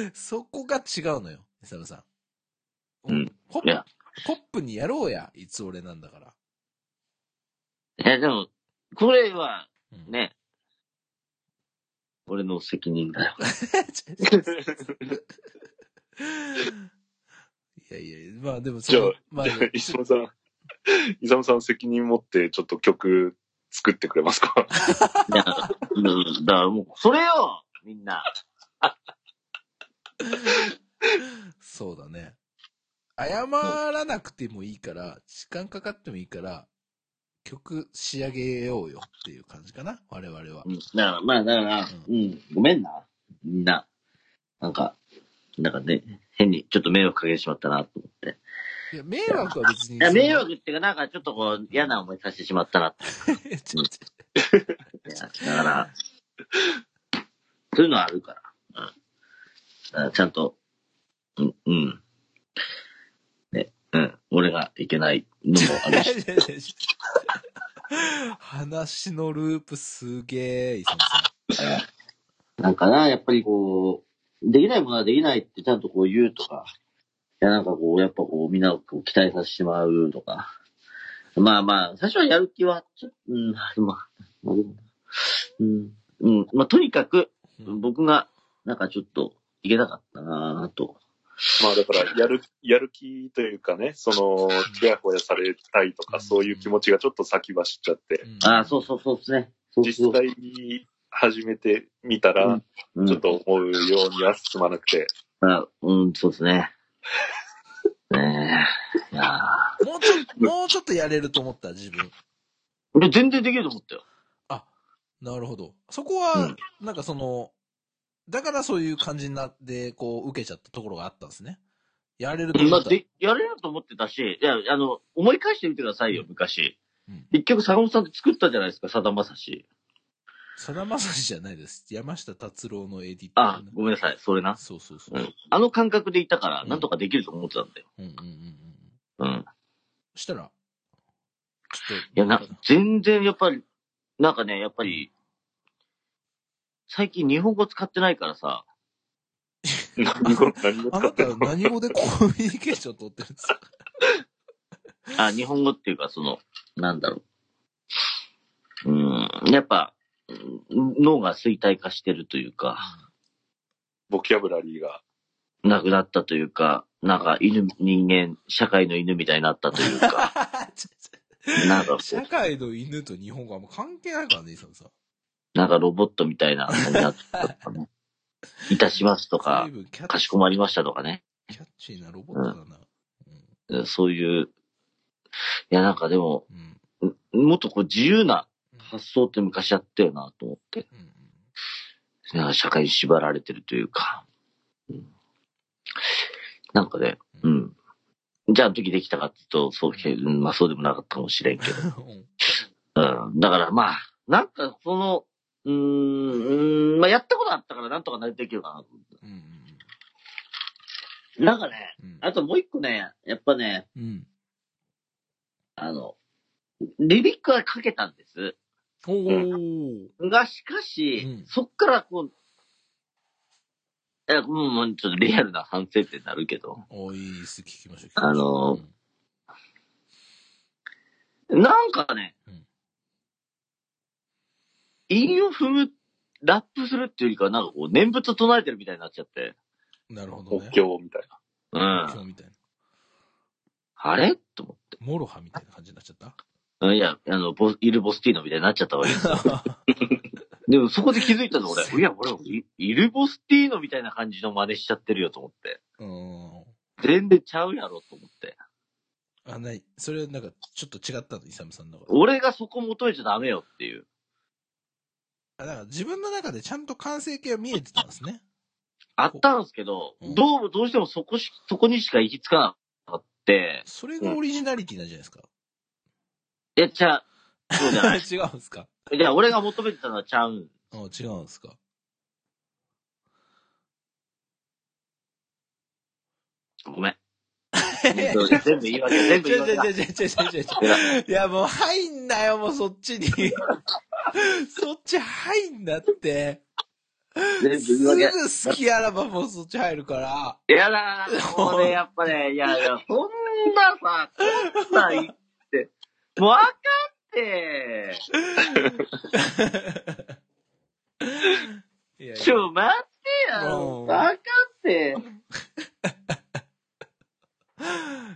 違う。そこが違うのよ、イサムさん。うん。ポッいやポップにやろうや、いつ俺なんだから。いやでも、これはうんね、俺の責任だよ。いやいや、まあでもそじゃあの、まあ、じゃあ、イサムさん、イサムさん責任持ってちょっと曲作ってくれますか？いや、うん、だからもう、それよみんな。そうだね。謝らなくてもいいから、時間かかってもいいから、曲仕上げようよっていう感じかな、我々はう。ん。だから、まあ、だから、うん、ごめんな。みんな。なんか、なんかね、変にちょっと迷惑かけてしまったなと思って。いや、迷惑は別に。いや、迷惑っていうか、なんかちょっとこう、嫌な思いさせてしまったなって。ちょち いやだから、そういうのはあるから。うん。ちゃんと、うん、うん。ね、うん。俺がいけないのもあるし。話のループすげえ、イサムさなんかな、やっぱりこう、できないものはできないってちゃんとこう言うとか、いやなんかこう、やっぱこう、みんなをこう期待させてしまうとか。まあまあ、最初はやる気は、ちょっと、うん、まあ、まあでもうん、うん、まあとにかく、ん。僕が、なんかちょっと、いけなかったなぁと。まあだから、やる、やる気というかね、その、ちやほやされたいとか、そういう気持ちがちょっと先走っちゃって、うんああ、そうそうそうですね。そうそう実際に始めてみたら、うんちょっと思うようには進まなくて、あうん、そうですね。ねえ。いやもうちょっと、もうちょっとやれると思った、自分。ーで全然できると思ったよ。なるほど。そこは、なんかその、だからそういう感じになって、こう、受けちゃったところがあったんですね。やれると思った。まあ、で、やれると思ってたし、いや、あの、思い返してみてくださいよ、昔。うん結局、坂本さんって作ったじゃないですか、さだまさし。さだまさしじゃないです。山下達郎のエディット、あ、ごめんなさい、それな。そうそうそうう。ん。あの感覚でいたから、うんなんとかできると思ってたんだよ。うんうんうんうん。うん。したら、ちょっと。いや、な、全然やっぱり、なんかね、やっぱり、最近日本語使ってないからさ、何語、何語あなた何語でコミュニケーション取ってるんですか？あ、日本語っていうか、その、なんだろう。うん、やっぱ、うん脳が衰退化してるというか、ボキャブラリーが。なくなったというか、なんか犬、人間、社会の犬みたいになったというか、なんかこ社会の犬と日本語はもう関係ないからね、イサムさなんかロボットみたいな感じになったとかね。いたしますとかかしこまりましたとかね。キャッチーなロボットだな。うんそういう、いや、なんかでも、うん。んもっとこう自由なうん発想って昔あったよなと思って、うん社会に縛られてるというか、うんなんかね、うん。じゃあ、時できたかっていうと、そう、うんまあそうでもなかったかもしれんけど。うんうん。だからまあ、なんかその、うーん、うーんまあやったことあったからなんとかなりできるかなと思って。うんなんかね、うんあともう一個ね、やっぱね、うん。あの、リリックはかけたんです。おー。が、しかし、うんそっからこう、いや、もう、もうちょっとリアルな反省点になるけど、おいいです、聞きましょう。あのうんなんかね、うん韻を踏む、ラップするっていうよりかは、なんかこう、念仏唱えてるみたいになっちゃって、なるほどね。お経みたいな。うん。お経みたいな。あれ？と思って。 MOROHA みたいな感じになっちゃった？うんいや、あの、 ILL-BOSSTINO みたいになっちゃったわけですよ。でもそこで気づいたの俺、いや、俺、 ILL-BOSSTINO みたいな感じの真似しちゃってるよと思って。うん。全然ちゃうやろと思って。あ、ない。それなんか、ちょっと違ったの、イサムさんの中で。俺がそこ求めちゃダメよっていう。あ、だから自分の中でちゃんと完成形は見えてたんですね。あったんですけど、うんどうも、どうしてもそこし、そこにしか行き着かなかって、それがオリジナリティなんじゃないですか。いや、ちゃ、そうじゃない。違うんですか？いや、俺が求めてたのはちゃうん。あ違うんですか？ごめん。全部言い訳、全部言い訳だ。違う違う違う違う違う違う。いや、もう入んなよ、もうそっちに。そっち入んなって。全部すぐ言い訳。好きあらばもうそっち入るから。いやだな、もうね、やっぱね、いやいや、そんなさ、こんなんわかって、いやいや。ちょ、待ってもよ、うわかって。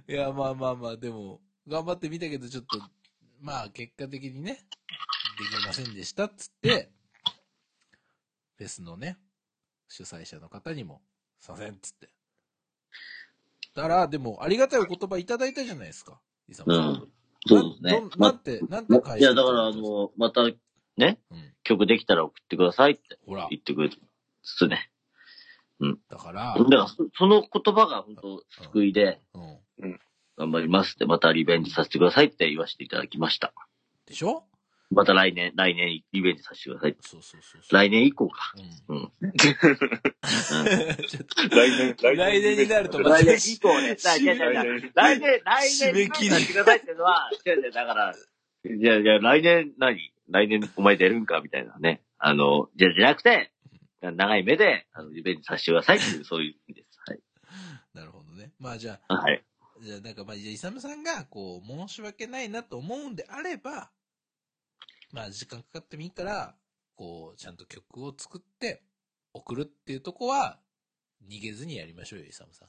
いや、まあまあまあ、でも、頑張ってみたけど、ちょっと、まあ、結果的にね、できませんでしたっつって、フェスのね、主催者の方にも、すいませんっつって。だから、でも、ありがたいお言葉いただいたじゃないですか、イサムさん。うんそうですねなど。なんて、なんてま返いや、だから、あの、また、ね、うん。曲できたら送ってくださいってほら、言ってくれつつね。だから、だから、そその言葉が本当救いで、うん。頑張りますって、またリベンジさせてくださいって言わせていただきました。でしょ？また来年、来年リベンジさせてください。そうそうそうそう。来年以降か。うん。うん。ちょっと来年、来年になると来年以降ね。締め違う違う違う来年、来年締め切りさせてくださいっていうのは、違う違う、だから、いやいや、来年何？来年お前出るんかみたいなね。あの、じゃ、じゃなくて、長い目で、あの、リベンジさせてくださいっていう、そういう意味です。はい。なるほどね。まあじゃあ、はい。じゃあなんかまあ、じゃあ、イサムさんが、こう、申し訳ないなと思うんであれば、まあ、時間かかってもいいから、こう、ちゃんと曲を作って、送るっていうとこは、逃げずにやりましょうよ、イサムさん。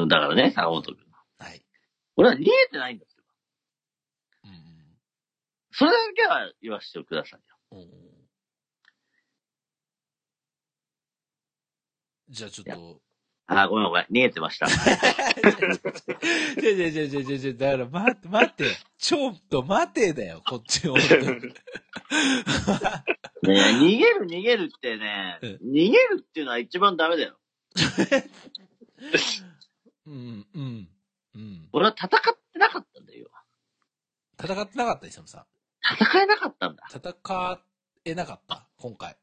うん、だからね、坂本君。はい。俺は逃げてないんですよ。うんそれだけは言わせてくださいよ。うん。うんじゃあちょっと、あー、ごめんごめん。逃げてました。じゃじゃじゃじゃじゃじゃ、だから待って、待って、ちょっと待てだよ、こっちを。ね逃げる逃げるってね、うん逃げるっていうのは一番ダメだよ。うん、うん、うん。俺は戦ってなかったんだよ。戦ってなかった、イサムさん。戦えなかったんだ。戦えなかった今回。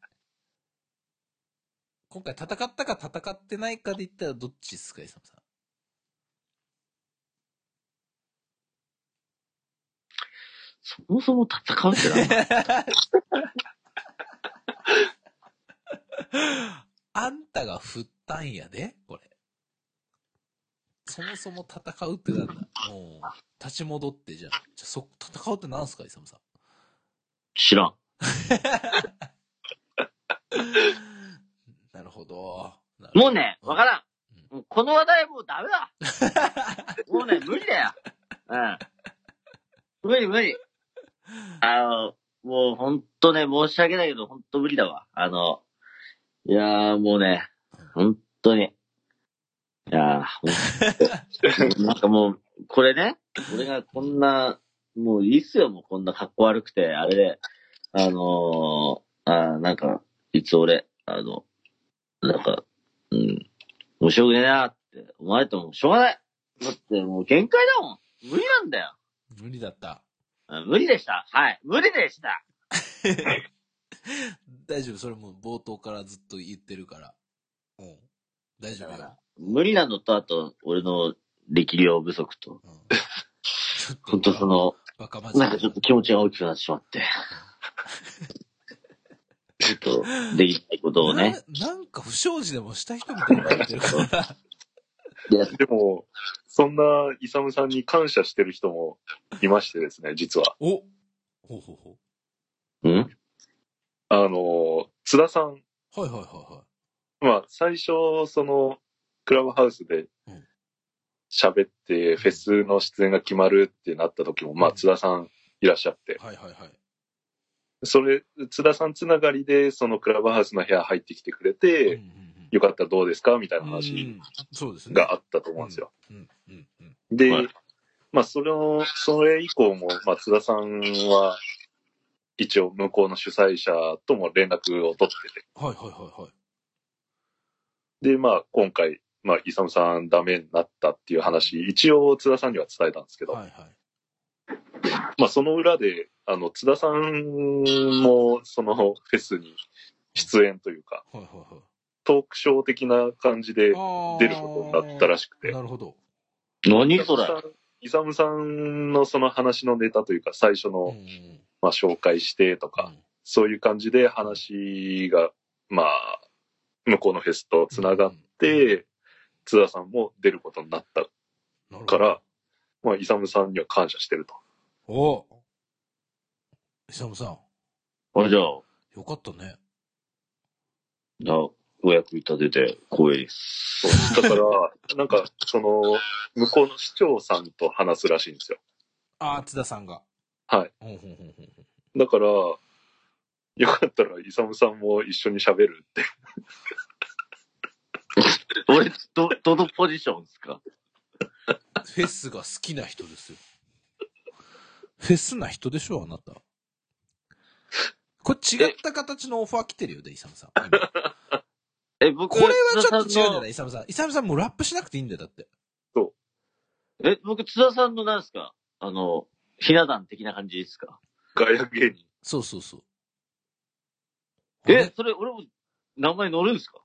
今回戦ったか戦ってないかで言ったらどっちですか、イサムさん？そもそも戦うってな あんたが振ったんやでこれ。そもそも戦うってなんだ？もう、立ち戻ってじゃあ。じゃあそ、戦うってなんすか、イサムさん？知らん。なるほど。もうね、わからん。うんもうこの話題もうダメだ。もうね、無理だよ。うん。無理無理。あの、もうほんとね、申し訳ないけど、ほんと無理だわ。あの、いやーもうね、ほんとに。いやー、なんかもう、これね、俺がこんな、もういいっすよ、もうこんな格好悪くて、あれで、あのー、あーなんか、いつ俺、あの、なんか、うん、面白くねえなって思われてもしょうがない。だってもう限界だもん。無理なんだよ。無理だった。うん無理でした。はい。無理でした。大丈夫、それもう冒頭からずっと言ってるから。うん。大丈夫よ。無理なのと、あと、俺の力量不足と、うん。ちょっほんとその、なんかちょっと気持ちが大きくなってしまって、ちょっと、できないことをね。な。なんか不祥事でもした人みたいになってるから。いや、でも、そんなイサムさんに感謝してる人もいましてですね、実は。おほうほうほうん？あの、津田さん。う。はいはいはいはまあ、最初、その、クラブハウスでうん喋って、フェスの出演が決まるってなった時も、まあ、津田さんいらっしゃってい。、はいはいはい。それ、津田さんつながりで、そのクラブハウスの部屋入ってきてくれて、うんうんうんよかったらどうですか？みたいなう話。があったと思うんですよ。で、はいまあ、それを、それ以降も、まあ、津田さんは、一応向こうの主催者とも連絡を取ってて。はいはいはいはい。で、まあ、今回、まあ、イサムさんダメになったっていう話、一応津田さんには伝えたんですけど、はいはい。まあ、その裏で、あの、津田さんも、そのフェスに出演というか、はいはいはい。トークショー的な感じで出ることになったらしくて。なるほど。何それ？イサムさんのその話のネタというか、最初うんの、うんまあ、紹介してとか、そういう感じで話が、まあ、向こうのフェスと繋がって、津田さんも出ることになったから、まあ、イサムさんには感謝してると。おイサムさん、あ、じゃあ、よかったね。じゃあ、お役に立てて光栄です。そう。だから、なんか、その、向こうの市長さんと話すらしいんですよ。ああ、津田さんが。はい。ほんほんほんほんだから、よかったら、イサムさんも一緒に喋るって。俺、ど、どのポジションですか？フェスが好きな人ですよ。フェスな人でしょ、あなた。これ違った形のオファー来てるよね、イサムさん。今 え、僕、これはちょっと違うんじゃ津田さのないイサムさん。イサムさんもうラップしなくていいんだよ、だって。え、僕、津田さんのなんですか？あの、ひな壇的な感じですか？ガヤ芸人。そうそうそう。え、それ、俺も、名前乗るんですか？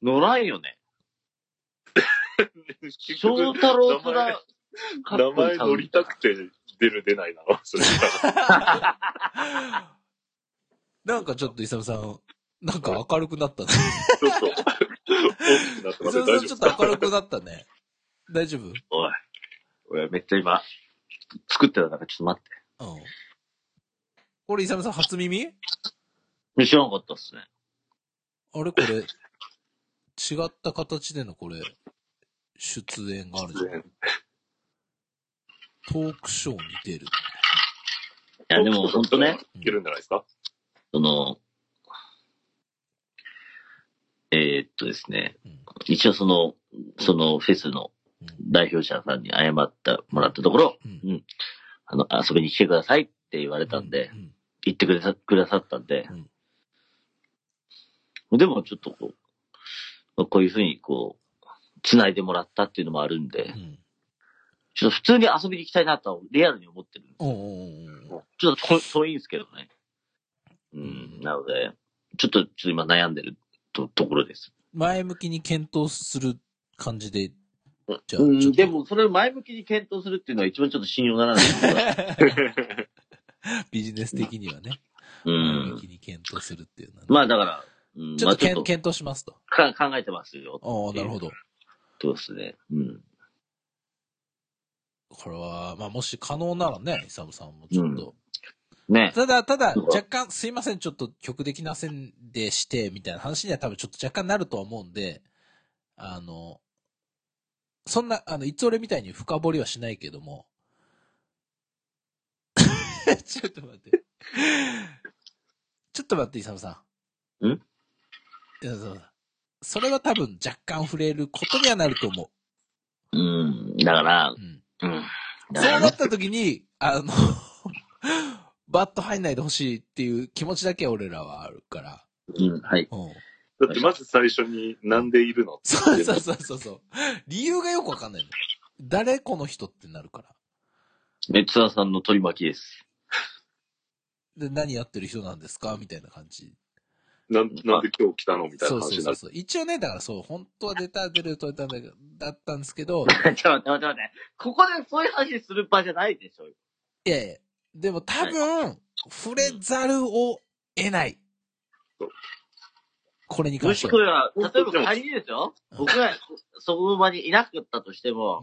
乗らんよね。翔太郎とら、名前乗りたくて出る出ないなの？それが。なんかちょっとイサムさん、なんか明るくなったね。ちょっと、大きくなってイますサムさんちょっと明るくなったね。大丈夫？うん。おい。俺、めっちゃ今、作ってたから、ちょっと待って。これイサムさん初耳？知らなかったっすね。あれこれ、違った形でのこれ、出演があるじゃん。トークショーに出る。いや、でも、ほんとね、いけるんじゃないですか？その、えーっとですね、うん。一応その、そのフェスのうん。代表者さんに謝ってもらったところ、うん。うん、あの、遊びに来てくださいって言われたんでう、ん。言ってくれさくださったんで。うん、でもちょっとこう、こういうふうにこう、繋いでもらったっていうのもあるんでう、ん。ちょっと普通に遊びに行きたいなとはリアルに思ってる。おうおうおうおうちょっと遠遠いんですけどね。うん、なので、ちょっと、ちょっと今悩んでるとところです。前向きに検討する感じで、じゃあ、うん、で、も、それを前向きに検討するっていうのは一番ちょっと信用ならない。ビジネス的にはね、う前向ん。きに検討するっていうのはね、まあだから、うん、ちょっとまあ検討しますと。か考えてますよ。ああ、なるほど。そうですね。うん。これは、まあ、もし可能ならね、イサムさんもちょっと。ね。ただ、ただ、若干、すいません、ちょっと曲的な線でして、みたいな話には多分ちょっと若干なるとは思うんで、あの、そんな、あの、いつ俺みたいに深掘りはしないけども。ちょっと待って。ちょっと待って、イサムさん。ん？いやそうそれは多分若干触れることにはなると思うん。だからう。う、ん。うん。だそう。なった時に、あの、バット入んないでほしいっていう気持ちだけ俺らはあるから。うん、はい。うん。だってまず最初になんでいるのってそうそうそうそうそう。理由がよくわかんないの。誰この人ってなるから。メツアさんの取り巻きです。で、何やってる人なんですか？みたいな感じ。なんなんで今日来たのみたいな話になる。そうそうそう。一応ね、だからそう、本当は出た、出ると言ったんだけど、だったんですけど、ちょっと待って待って待って。ここでそういう話する場じゃないでしょ。いやいや、でも多分、触れざるを得ないそう。これにも関しは。してくは、例えば仮にですよ。うん僕がその場にいなかったとしてうも、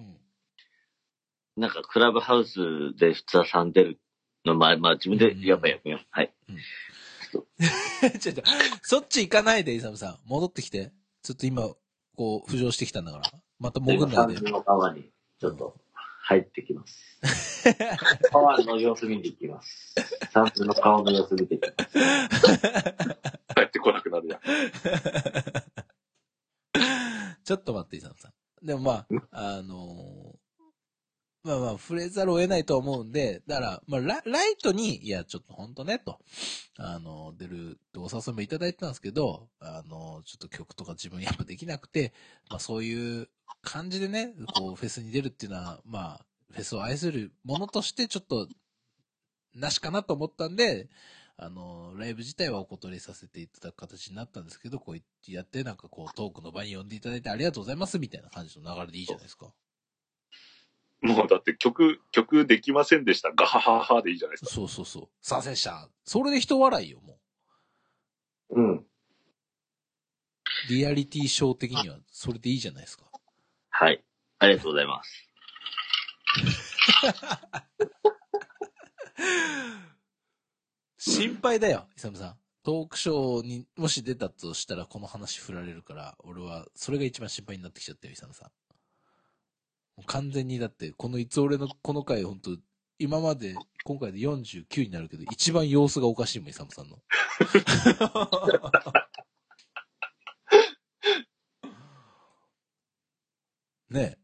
んなんかクラブハウスで普通はさん出るの、まあまあ自分でやっぱやめよう。はい。ちょっと、そっち行かないで、イサムさん。戻ってきて。ちょっと今、こう、浮上してきたんだから。また潜んないで。の川にちょっと入ってきます。川の様子見ていきます。サンプの川の様子見ていきます。帰ってこなくなるやん。ちょっと待って、イサムさん。でもまあ、あのーまあまあ、触れざるを得ないと思うんで、だから、まあラ、イトに、いや、ちょっとほんとね、と、あの出るってお誘いもいただいてたんですけど、あのちょっと曲とか自分やっぱできなくて、まあそういう感じでね、こう、フェスに出るっていうのは、まあ、フェスを愛するものとして、ちょっと、なしかなと思ったんで、あの、ライブ自体はお断りさせていただく形になったんですけど、こうやってなんかこうトークの場に呼んでいただいてありがとうございますみたいな感じの流れでいいじゃないですか。もうだって曲、曲できませんでした。ガハハハでいいじゃないですか。そうそうそう。参戦者。それで人笑いよ、もうん。う。リアリティショー的にはそれでいいじゃないですか。はい。ありがとうございます。心配だよ、イサムさん。トークショーにもし出たとしたらこの話振られるから、俺はそれが一番心配になってきちゃったよ、イサムさん。もう完全にだって、このいつ俺のこの回本当今まで、今回で49になるけど、一番様子がおかしいもん、イサムさんの。ね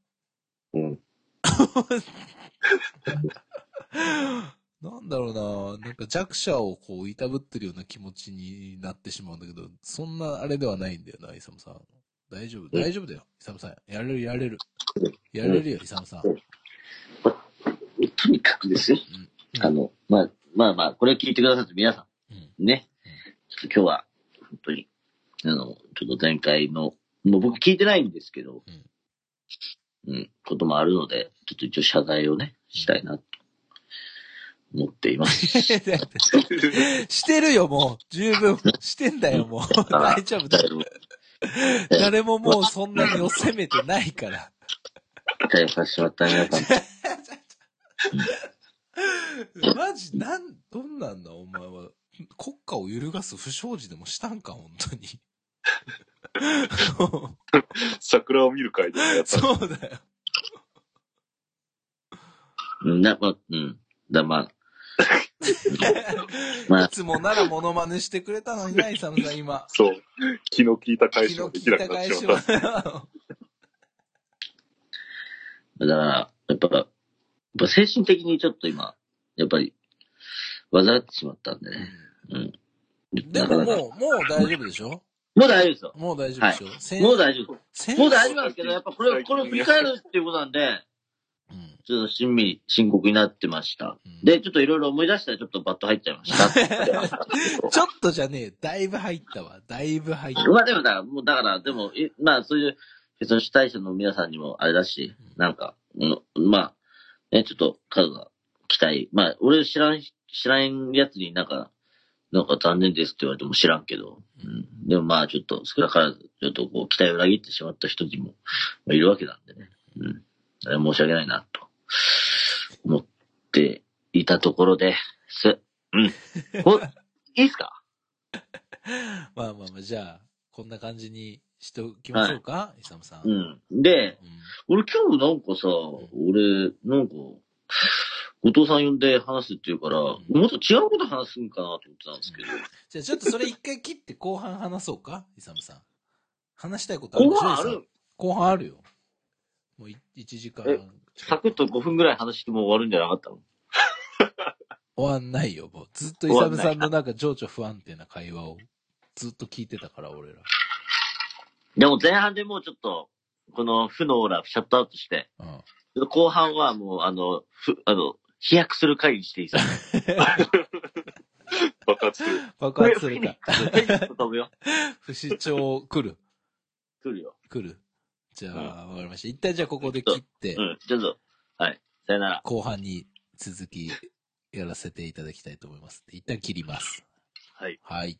うん。え。なんだろうななんか弱者をこう、いたぶってるような気持ちになってしまうんだけど、そんなあれではないんだよな、イサムさん。大丈夫、うん大丈夫だよ、イサムさん。やれる、やれる。やれるよ、イサムさん。うんとにかくですよ。うんあの、まあ、まあまあ、これを聞いてくださった皆さうん。ん、ね。ちょっと今日は、本当に、あの、ちょっと前回の、もう僕聞いてないんですけど、うん、こともあるので、ちょっと一応謝罪をね、したいな、と思っています。してるよ、もう。十分。してんだよ、もう。大丈夫だよ。誰ももうそんなにを責めてないから。対応させてもらった皆さん。マジ、なん、どんなんだ、お前は。国家を揺るがす不祥事でもしたんか、本当に。桜を見る会でやった。そうだよ。うん、な、まあ、うん。だ、まあ、まあいつもならモノマネしてくれたのにな、イサムさん、今。そう。気の利いた返し昨もできな日聞いたくなってしま返しった。は。だから、やっぱ、やっぱ精神的にちょっと今、やっぱり、患ってしまったんでね。うん。でももう、もう大丈夫でしょ？もう大丈夫ですよ。もう大丈夫でしょ、先もう大丈夫。先もう大丈夫なんですけど、やっぱこれ、これを振り返るっていうことなんで、うんちょっと親身、深刻になってました。うんで、ちょっといろいろ思い出したらちょっとバット入っちゃいました。ちょっとじゃねえ。だいぶ入ったわ。だいぶ入った。まあでもだから、もうだから、でも、いまあそういう、フェスの主催者の皆さんにもあれだし、なんか、うんまあ、ね、ちょっと数が期待。まあ、俺知らん、知らんやつになんか、なんか残念ですって言われても知らんけど、うん、でもまあちょっと少なからず、ちょっとこう期待を裏切ってしまった人にもまあいるわけなんでね。うん。申し訳ないな、と思っていたところです。うん。おいいっすか？まあまあまあ、じゃあ、こんな感じにしておきましょうか、イサムさん。うん。で、うん俺今日なんかさ、俺、なんか、後藤さん呼んで話すって言うから、もっと違うこと話すんかなと思ってたんですけど、じゃあちょっとそれ一回切って後半話そうかイサムさん。話したいことある後半ある？後半あるよ。もうい1時間。えサクッと5分ぐらい話しても終わるんじゃなかったの？終わんないよ、もう。ずっとイサムさんのなんか情緒不安定な会話をずっと聞いてたから、俺ら。でも前半でもうちょっと、この負のオーラシャットアウトして、うん。後半はもう、あの、ふ、あの、飛躍する会にしていいですか 爆発する。爆発するか。不死鳥来る来るよ。来るじゃあ、わかりました。一旦じゃあここで切ってう、ん、ちょっと、はい。さよなら。後半に続きやらせていただきたいと思います。一旦切ります。はい。はい。